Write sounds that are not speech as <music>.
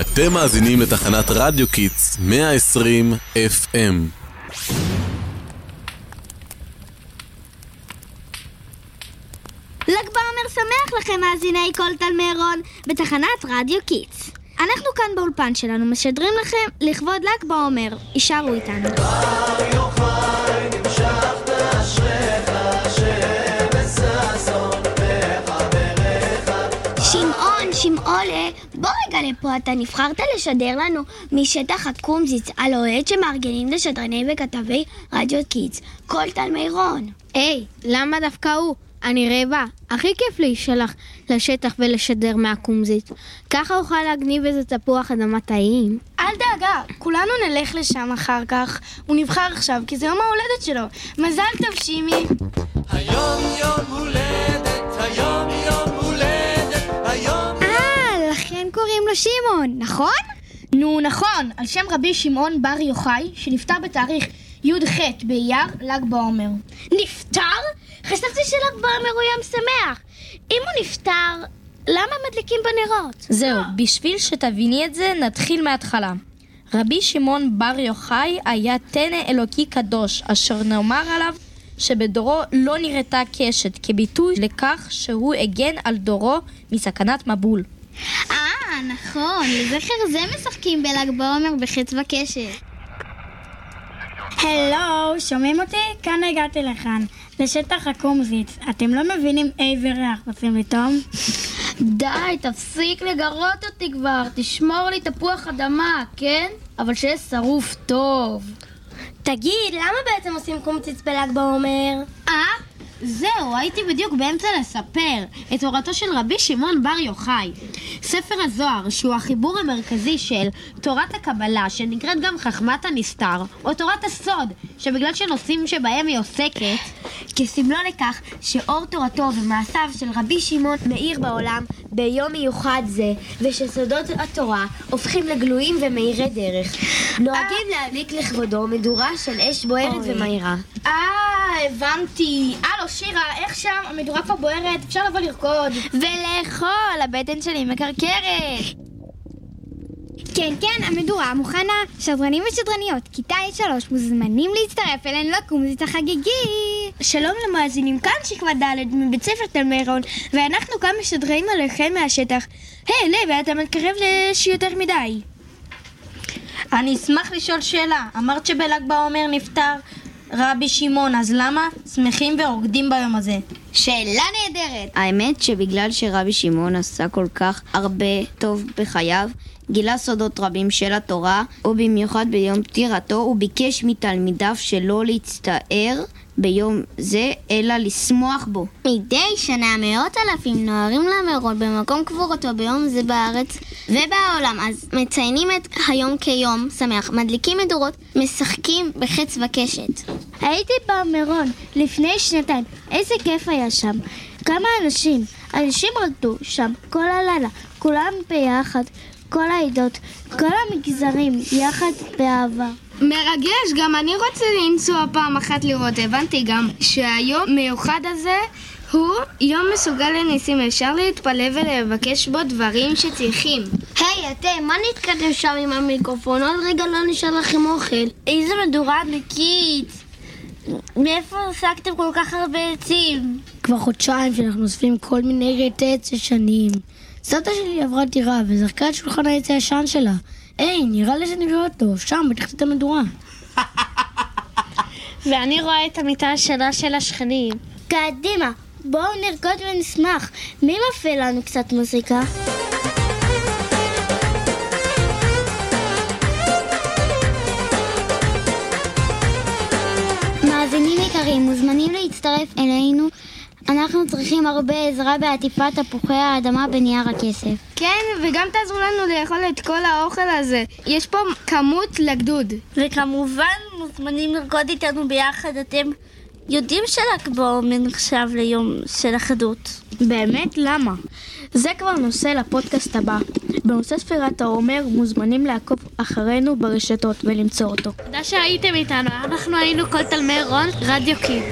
אתם מאזינים לתחנת רדיו קיטס 120 FM. ל"ג בעומר שמח לכם, מאזיני כל תל מירון, בתחנת רדיו קיטס. אנחנו כאן באולפן שלנו משדרים לכם לכבוד ל"ג בעומר. הישארו איתנו. שמעולה, בוא רגע לפה, אתה נבחרת לשדר לנו משטח הקומזיץ על אוהד שמארגנים לשדרני וכתבי רדיו קיטס, כל תל מירון. היי, למה דווקא הוא? אני רעבה. הכי כיף להישלח לשטח ולשדר מהקומזיץ. ככה אוכל להגניב איזה תפוח אדמה טעים. אל דאגה, כולנו נלך לשם אחר כך. הוא נבחר עכשיו כי זה יום ההולדת שלו. מזל טוב, שימי. היום יום הולדת, שמעון, נכון? נו, נכון, על שם רבי שמעון בר יוחאי, שנפטר בתאריך י"ח באייר, ל"ג בעומר. נפטר? חשבתי של"ג בעומר הוא יום שמח. אם הוא נפטר, למה מדליקים בנרות? זהו, בשביל שתביני את זה, נתחיל מההתחלה. רבי שמעון בר יוחאי היה תנא אלוקי קדוש, אשר נאמר עליו שבדורו לא נראתה קשת, כביטוי לכך שהוא הגן על דורו מסכנת מבול. אה, נכון, לזכר זה משחקים בל"ג בעומר בחץ וקשת. הלו, שומעים אותי? כאן הגעתי לכאן, לשטח הקומזיץ. אתם לא מבינים איזה ריח עושים לטום? די, תפסיק לגרות אותי כבר. תשמור לי תפוח אדמה, כן? אבל שיהיה שרוף טוב. תגיד, למה בעצם עושים קומציץ בל"ג בעומר? אה? זהו, הייתי בדיוק באמצע לספר את תורתו של רבי שמעון בר יוחאי. ספר הזוהר, שהוא החיבור המרכזי של תורת הקבלה, שנקראת גם חכמת הנסתר, או תורת הסוד, שבגלל שנושאים שבהם היא עוסקת, כסמלו לכך שאור תורתו ומעשיו של רבי שמעון מאיר בעולם ביום מיוחד זה, ושסודות התורה הופכים לגלויים ומאירי דרך. נוהגים להעניק לכבודו מדורה של אש בוערת ומהירה. אה, הבנתי. הלו, שירה, איך שם? המדורה כבר בוערת, אפשר לבוא לרקוד. ולאכול, הבטן שלי מקרקרת. כן, כן, המדורה מוכנה. שדרנים ושדרניות, כיתה שלוש מוזמנים להצטרף אלינו לקומזית החגיגי. שלום למאזינים, כאן שכבה ד' מבית ספר תל מירון, ואנחנו כאן משדרים עליכם מהשטח. היי, לוי, אתה מתקרב לאש יותר מדי. אני אשמח לשאול שאלה. אמרת שבל"ג בעומר נפטר רבי שמעון, אז למה שמחים ורוקדים ביום הזה? שאלה נהדרת. האמת שבגלל שרבי שמעון עשה כל כך הרבה טוב בחייו, גילה סודות רבים של התורה, ובמיוחד ביום פטירתו, הוא ביקש מתלמידיו שלא להצטער ביום זה, אלא לשמוח בו. מדי שנה מאות אלפים נוהרים למירון במקום קבורתו ביום זה בארץ ובעולם, אז מציינים את היום כיום שמח, מדליקים מדורות, משחקים בחץ וקשת. הייתי במירון לפני שנתיים, איזה כיף היה שם. כמה אנשים, אנשים רקדו שם כל הלילה, כולם ביחד, כל העדות, כל המגזרים, יחד באהבה. מרגש, גם אני רוצה לנסוע פעם אחת לראות. הבנתי גם שהיום מיוחד הזה הוא יום מסוגל לניסים. אפשר להתפלל ולבקש בו דברים שצריכים. היי, אתם, מה נתקדם שם עם המיקרופון? עוד רגע לא נשאר לכם אוכל. איזה מדורה ענקית. מאיפה השגתם כל כך הרבה עצים? כבר חודשיים שאנחנו אוספים כל מיני רטי עץ ישנים. סבתא שלי עברה דירה וזרקה את שולחן העץ הישן שלה. היי, נראה לי שאני רואה אותו, שם, בתחתית המדורה. <laughs> ואני רואה את המיטה השנה של השכנים. קדימה, בואו נרקוד ונשמח. מי מפעיל לנו קצת מוזיקה? מאזינים יקרים, מוזמנים להצטרף אלינו. אנחנו צריכים הרבה עזרה בעטיפת תפוחי האדמה בנייר הכסף. כן, וגם תעזרו לנו לאכול את כל האוכל הזה. יש פה כמות לגדוד. וכמובן מוזמנים לרקוד איתנו ביחד. אתם יודעים של"ג בעומר נחשב ליום של אחדות. באמת? למה? זה כבר נושא לפודקאסט הבא. בנושא ספירת העומר מוזמנים לעקוב אחרינו ברשתות ולמצוא אותו. תודה שהייתם איתנו, אנחנו היינו כל תלמי רון, רדיו קיד.